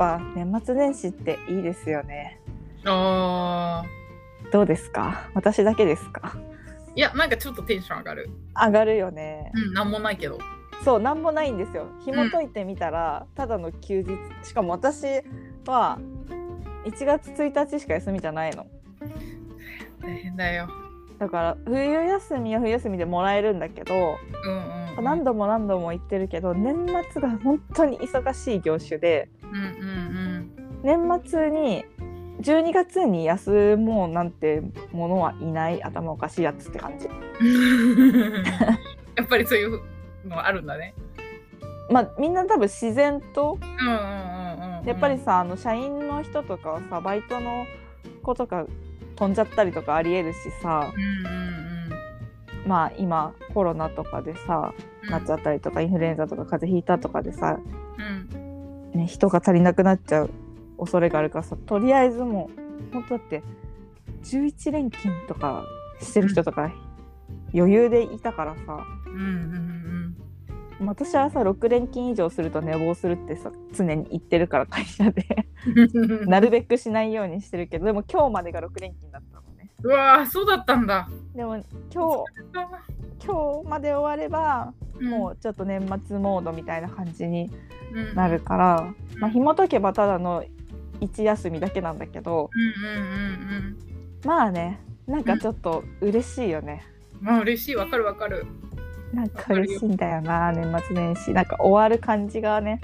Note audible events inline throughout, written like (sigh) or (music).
ぱ年末年始っていいですよね。あどうですか？私だけですか？ーいやなんかちょっとテンション上がる。上がるよね。うんなんもないけど。そうなんもないんですよ。紐解いてみたら、ただの休日。しかも私は1月1日しか休みじゃないの。大変だよ。だから冬休みは冬休みでもらえるんだけど、うんうんうん。何度も何度も言ってるけど年末が本当に忙しい業種でうんうん年末に12月に休もうなんてものはいない頭おかしいやつって感じ。う (laughs) んやっぱりそういうのあるんだね。まあみんな多分自然とうんうんうんうんやっぱりさあの社員の人とかはさバイトの子とか飛んじゃったりとかありえるしさうんうん。まあ今コロナとかでさうん。なっちゃったりとかインフルエンザとか風邪ひいたとかでさ、うん。ね、人が足りなくなっちゃう恐れがあるからさとりあえずもう本当だって11連勤とかしてる人とか余裕でいたからさうんうん私はさ6連勤以上すると寝坊するってさ常に言ってるから会社で。うんうんなるべくしないようにしてるけどでも今日までが6連勤だったのね。うわーそうだったんだ。でも今日今日まで終わればもうちょっと年末モードみたいな感じにうんなるから、まあ紐解けばただの一休みだけなんだけどうんうんうんうん。まあねなんかちょっと嬉しいよね、まあ嬉しいわかるわかる。なんか嬉しいんだよな年末年始。なんか終わる感じがね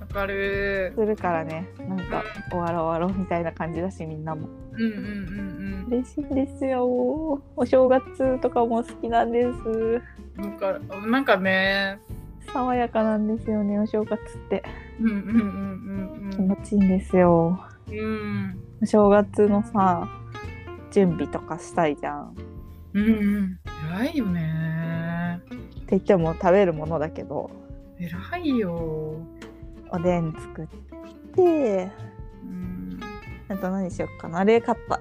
わかる。するからね。なんか終わろう終わろうみたいな感じだしみんなも。うんうんうん嬉しいんですよ。お正月とかも好きなんです。うんなんかなんかね爽やかなんですよねお正月って。うんうんうんうん気持ちいいんですよ。うんうん。お正月のさ準備とかしたいじゃん。うんうん。偉いよね。って言っても食べるものだけど。偉いよ。おでん作って。うん。あと何しよっかな。あれ買った。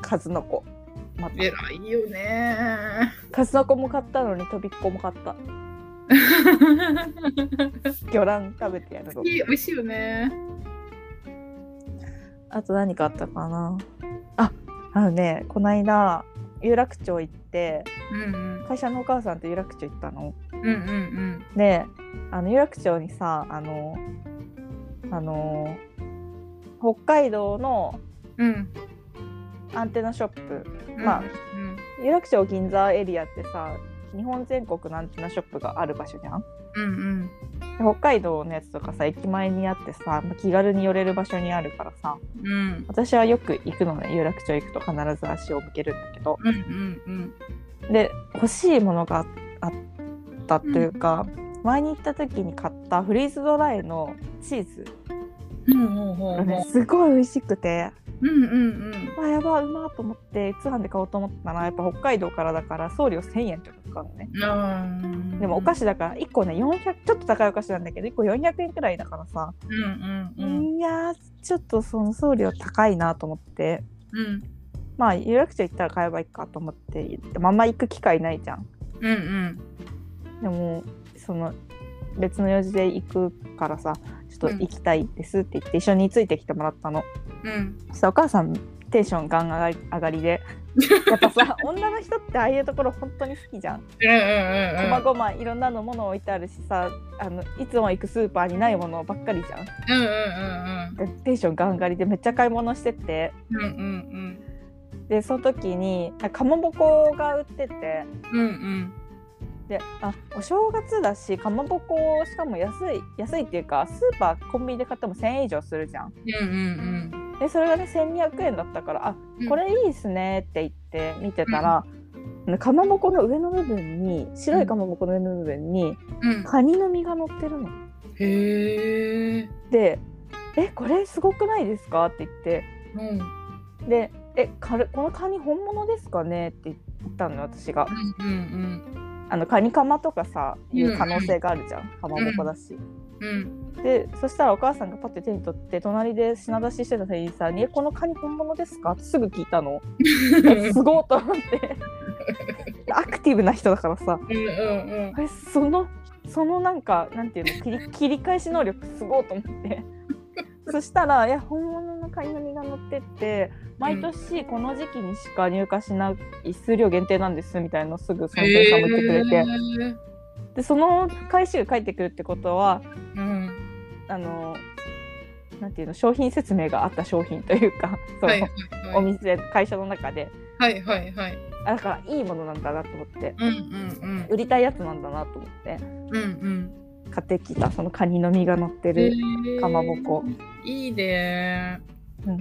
数の子。また。偉いよね。数の子も買ったのにとびっこも買った (laughs) 魚卵食べてやる美味しいよね。あと何買ったかな。ああのねこないだ有楽町行ってうん会社のお母さんと有楽町行ったの。うんうんうん。であの有楽町にさあのあの北海道のうん。うんアンテナショップ。うんまあうん。有楽町銀座エリアってさ日本全国のアンテナショップがある場所じゃん？うんうん。で北海道のやつとかさ駅前にあってさ気軽に寄れる場所にあるからさうん。私はよく行くのね有楽町行くと必ず足を向けるんだけど。うんうんうん。で欲しいものがあったというか、前に行った時に買ったフリーズドライのチーズうんねすごい美味しくて。ううんうん。あやばいうまーと思って通販で買おうと思ったらやっぱ北海道からだから送料1000円とかかかるのね。うん。でもお菓子だから1個ね400ちょっと高いお菓子なんだけど1個400円くらいだからさ、うんうんうん。いやーちょっとその送料高いなと思って。うん。まあ有楽町行ったら買えばいいかと思ってでもあんま行く機会ないじゃん。うんうん。でもその別の用事で行くからさちょっと行きたいですって言って一緒についてきてもらったの、うん。そしたらお母さんテンションガン上がり上がりで。やっぱさ (laughs) 女の人ってああいうところ本当に好きじゃん。うんうんうんこまごまいろんなのもの置いてあるしさあのいつも行くスーパーにないものばっかりじゃん。うんうんでテンションガン上がりでめっちゃ買い物してて。うんうんうん。でその時にかまぼこが売ってて。うんうんであお正月だしかまぼこしかも安い安いっていうかスーパーコンビニで買っても1000円以上するじゃんうんうんでそれがね1200円だったからあうんこれいいっすねって言って見てたら、かまぼこの上の部分に白いかまぼこの上の部分にうんカニの実が乗ってるの。へえで「えこれすごくないですか?」って言ってうんで「えこのカニ本物ですかね?」って言ったのよ私が。うんうんあのカニカマとかさいう可能性があるじゃん、かまぼこだし。うん。でそしたらお母さんがパッて手に取って隣で品出ししてた店員さんに「えこのカニ本物ですか?」ってすぐ聞いたの。え (laughs) すごいと思って。アクティブな人だからさ。うんうんうん。えそのそのなんかなんていうの切り切り返し能力すごいと思ってそしたらいや本物のカニの身が乗ってって毎年この時期にしか入荷しない数量限定なんですみたいなのをすぐその店員さんも言ってくれて、へーでその回収が返ってくるってことはうん。あのなんていうの商品説明があった商品というかその、はいはいおはい。店会社の中ではいはいはい。あだからいいものなんだなと思ってうんうん売りたいやつなんだなと思ってうん。うんうん。買ってきたそのカニの身が乗ってへるーかまぼこ。いいね。うん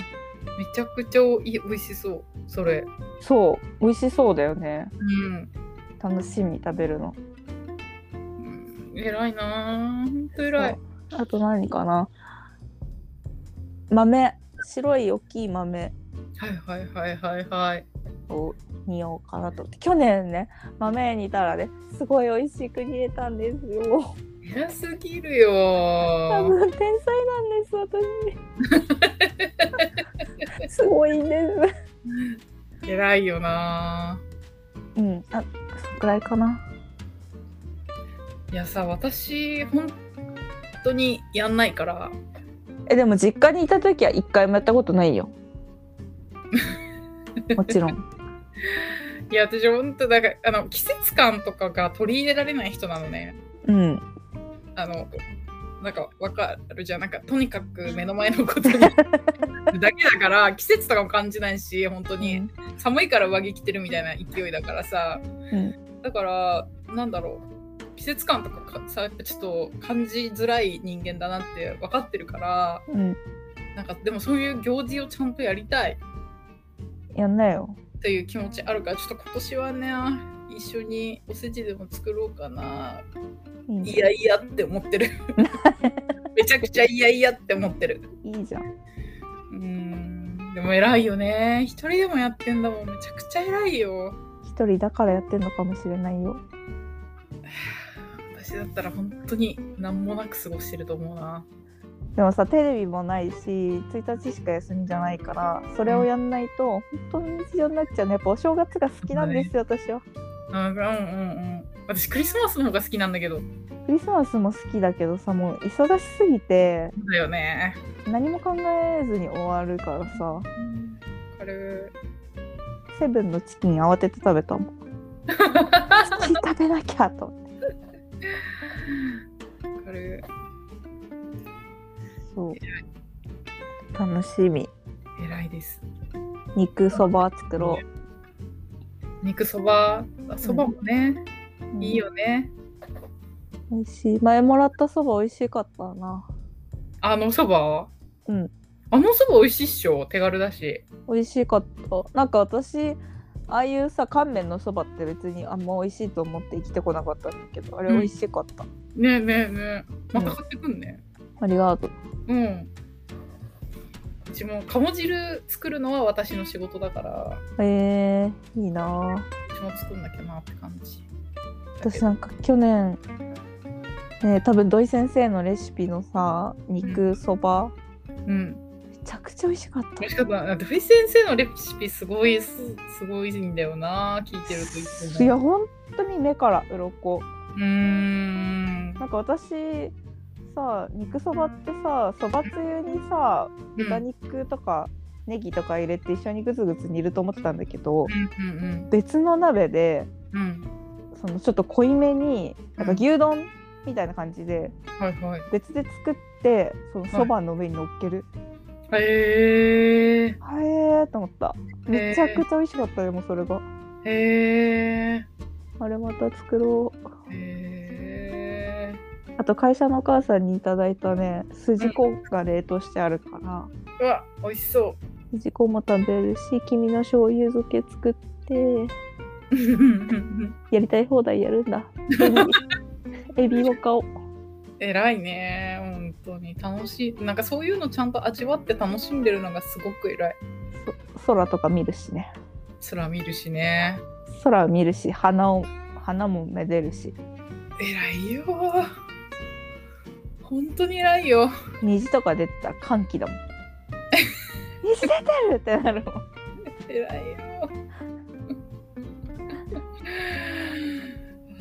めちゃくちゃいい美味しそう。それ。そう美味しそうだよねうん。楽しみ食べるのうん偉いなぁ。ほんと偉い。あと何かな豆白い大きい豆はいはいはいはいはい。を煮ようかなと去年ね豆煮たらねすごい美味しく煮えたんですよ偉すぎるよ多ー。分天才なんです私すごいんです偉いよなうんあそんくらいかなぁ。いやさ、私、本当にやんないから。えでも実家にいた時は一回もやったことないよ (laughs) もちろんいや、私、本当だから、あの、季節感とかが取り入れられない人なのね。うんあの、なんかわかるじゃん。なんか、とにかく目の前のことに。(laughs) だけだから、季節とかも感じないし、本当に。寒いから上着着てるみたいな勢いだからさ、ん。だからなんだろう。季節感とかかさやっぱちょっと感じづらい人間だなって分かってるからうん。なんかでもそういう行事をちゃんとやりたい。やんなよ。っていう気持ちあるからちょっと今年はね一緒におせちでも作ろうかな。いいいやいやって思ってる。(laughs) めちゃくちゃいやいやって思ってる。いいじゃん。うーん。でも偉いよね。一人でもやってんだもん。めちゃくちゃ偉いよ。一人だからやってんのかもしれないよ。私だったら本当に何もなく過ごしてると思うな。でもさテレビもないし1日しか休みじゃないからそれをやんないと本当に日常になっちゃうね。やっぱお正月が好きなんですよ私はうんうんうんうん。私クリスマスの方が好きなんだけど。クリスマスも好きだけどさもう忙しすぎてだよね。何も考えずに終わるからさわかる。セブンのチキン慌てて食べたもんチキン食べなきゃと思ってわかる。そう楽しみ偉いです。肉そば作ろ肉そば、そばもね、う、いいよね。美味しい前もらったそば美味しかったなあのそば？うん。あのそば美味しいっしょ？手軽だし。美味しかったなんか私ああいうさ乾麺のそばって別にあんま美味しいと思って生きてこなかったんだけどあれ美味しかった、ねえねえねえ。また買ってくんね。ありがとううん。うちも鴨汁作るのは私の仕事だから、えー、いいなぁうちも作んなきゃなって感じ。私なんか去年ね多分土井先生のレシピのさ肉そば、うん。めちゃくちゃ美味しかった美味しかった。だって、ふい先生のレシピすごいす、すごいんだよな。聞いてるといつも。いや本当に目から鱗うーん。なんか私さ肉そばってさそばつゆにさ豚肉とか、ネギとか入れて一緒にグツグツ煮ると思ってたんだけど、うんうん別の鍋でうん。うん。そのちょっと濃いめになんか牛丼みたいな感じではいはい。別で作ってそのそばの上に乗っける、へえはえーと思った。めちゃくちゃ美味しかったでもそれが。ー。へえあれまた作ろうあと会社のお母さんにいただいたね筋子が冷凍してあるからー。うわ、美味しそ筋子も食べるし黄身の醤油漬け作ってう。(laughs) やりたい放題やるんだ (laughs) エビを買おう偉いね。本当に楽しい。なんかそういうのちゃんと味わって楽しんでるのがすごく偉い。そ空とか見るしね空見るしね。空を見るし花を花もめでるし偉いよ。本当に偉いよ。虹とか出てたら歓喜だもん。(laughs) 虹出てるってなるもん。偉いよ。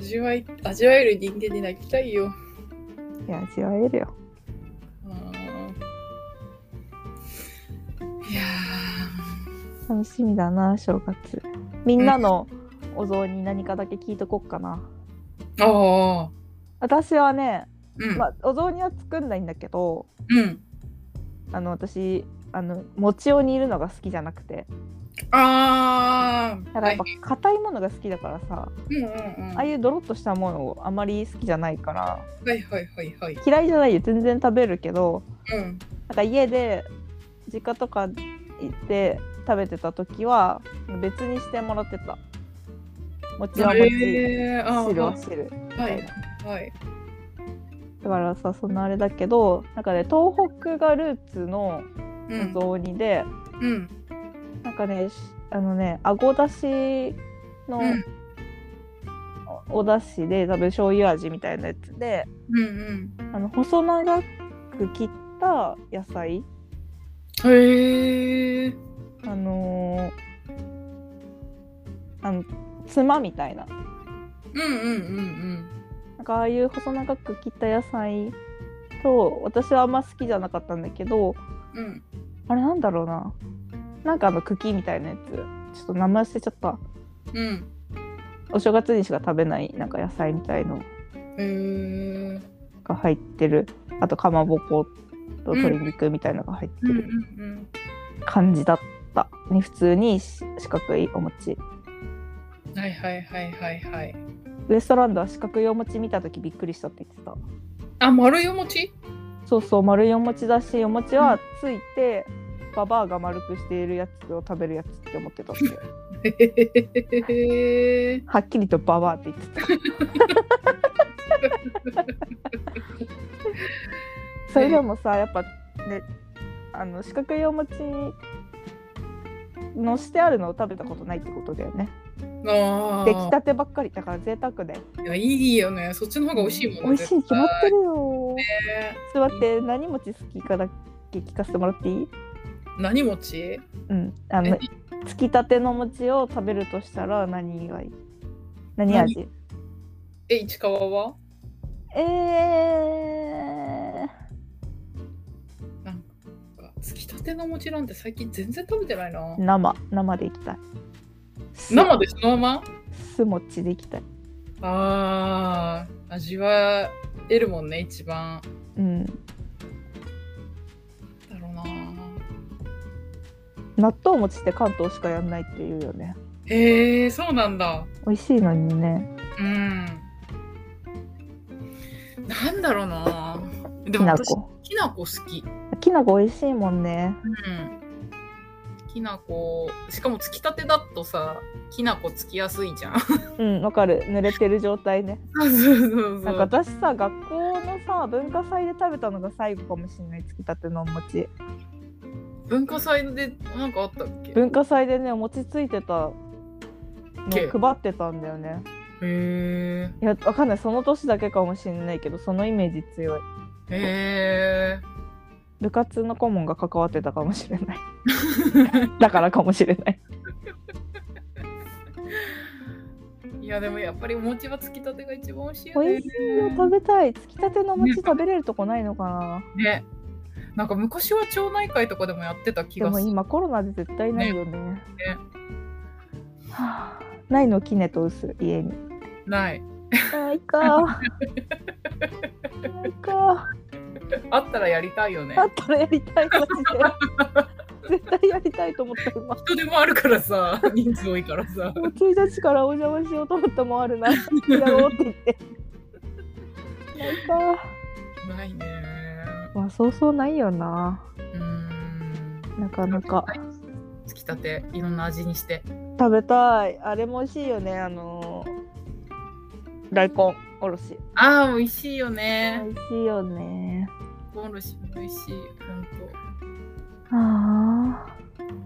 味わい味わえる人間になりたいよ。いや味わえるよ。いや楽しみだな正月。みんなのお雑煮何かだけ聞いとこっかな、うん、私はねうん。まあ、お雑煮は作んないんだけどうん。あの私あの餅を煮るのが好きじゃなくてああ。だからやっぱ硬いものが好きだからさ、うんうんうん。ああいうドロッとしたものをあまり好きじゃないからはいはいはいはい。嫌いじゃないよ全然食べるけどうん。なんか家で実家とか行って食べてた時は別にしてもらってた餅は餅、えー、あー汁は汁みたはいいな、はい。だからさそんなあれだけどなんかね東北がルーツの雑煮で、うん。なんかねしあのねあごだしのうんおおだしで多分醤油味みたいなやつでうんあの細長く切った野菜うん。へえ。あのーあのつまみたいなうんうんうんなんかああいう細長く切った野菜と私はあんま好きじゃなかったんだけどうん。うん。あれなんだろうななんかあの茎みたいなやつちょっと名前捨てちゃったうん。お正月にしか食べないなんか野菜みたいの。が入ってるあとかまぼこと鶏肉みたいのが入ってるうん。感じだった、に普通にし四角いお餅はいはいはいはいはい。ウエストランドは四角いお餅見た時びっくりしたって言ってたあ、丸いお餅？そうそう丸いお餅だしお餅はついて、ババアが丸くしているやつを食べるやつって思ってたって。はっきりとババアって言ってた (laughs) それでもさやっぱねあの四角いお餅のしてあるのを食べたことないってことだよね。出来たてばっかり。だから贅沢で。いや、いいよね。そっちの方が美味しいもん美味しいに決まってるよ。ね。ちょっと待って何餅好きかだけ聞かせてもらっていい？何餅？うん。あのえ？つきたての餅を食べるとしたら何がいい？何味？え、市川は？えなんか、つきたての餅なんて最近全然食べてないな。ー、。生。生でいきたい。す生でそのまま？酢餅でいきたいあー、味は得るもんね、一番。うんだろうな。納豆餅って関東しかやんないっていうよねへえ、そうなんだ。美味しいのにねうん。なんだろうな。できも私、なこきなこ好き。きなこ美味しいもんねうん。きなこ、しかもつきたてだとさ、きなこつきやすいじゃん。うんわかる。濡れてる状態ね。そうそうそうなんか私さ学校のさ文化祭で食べたのが最後かもしれないつきたてのお餅。文化祭でなんかあったっけ？へ文化祭でねお餅ついてたけ？の配ってたんだよね。え。いやわかんない。その年だけかもしれないけどそのイメージ強い。へえ。部活の顧問が関わってたかもしれない。(laughs) だからかもしれない。いやでもやっぱりお餅はつきたてが一番美味しいよね。美味しいよ食べたい。つきたてのお餅食べれるとこないのかな。ね。なんか昔は町内会とかでもやってた気でもがする。今コロナで絶対ないよね。ね。はあ。ないのきねと薄家に。ない。ないか (laughs) ないか (laughs) あったらやりたいよねあ。ったらやりたいマジで (laughs) 絶対やりたいと思った今人でもあるからさ、人数多いからさ。もう1日からお邪魔しようと思ったもんあるなやろうって言ってないかないね。まあそうそうないよなうーん。なかなかつきたて、いろんな味にして。食べたいあれも美味しいよねあの大根おろしああ、美味しいよね。美味しいよねおろしも美味しい。ほんと。あ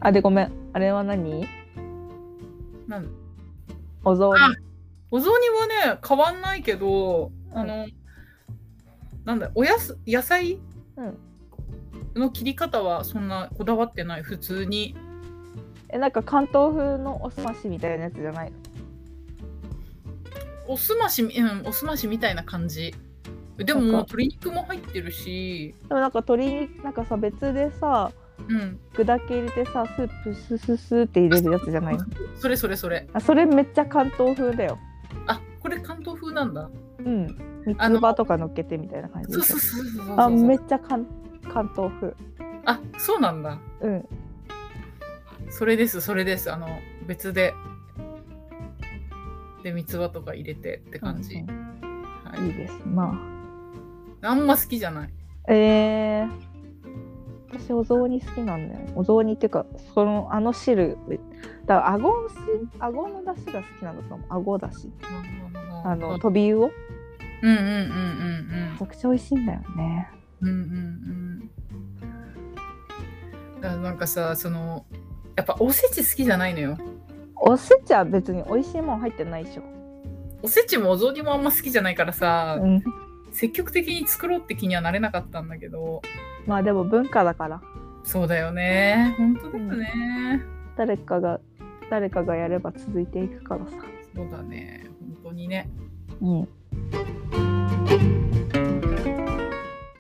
ああでごめん。あれは何？なんお雑煮。あお雑煮はね、変わんないけど、うん。あの、なんだ、おやす野菜？うん。の切り方はそんなこだわってない、普通に。えなんか関東風のおすましみたいなやつじゃないの？おすまし、うん、おすましみたいな感じ。でも鶏肉も入ってるし、でもなんか鶏肉なんかさ別でさうん。具だけ入れてさスープスススって入れるやつじゃない？のそれそれそれ。あそれめっちゃ関東風だよあ、これ関東風なんだ。うん三あのつ葉とか乗っけてみたいな感じそうそうそうそうそうあめっちゃ関関東風あ、そうなんだ。うんそれです、それです。あの、別で。で、三つ葉とか入れてって感じ。うんはいいいですまあんま好きじゃない。あえー、私お雑煮好きなんだよ。お雑煮っていうかそのあの汁。だからあごしあごの出汁が好きなのかもあごだし。あの飛び湯をうんうんうんうんめちゃくちゃ美味しいんだよね。うん。うんうんうん。だなんかさ、その、やっぱおせち好きじゃないのよ。おせちは別に美味しいもん入ってないでしょ。おせちもお雑煮もあんま好きじゃないからさ、うん積極的に作ろうって気にはなれなかったんだけど、まあでも文化だからそうだよね。本当だよね。誰かが誰かがやれば続いていくからさそうだね。本当にね。うん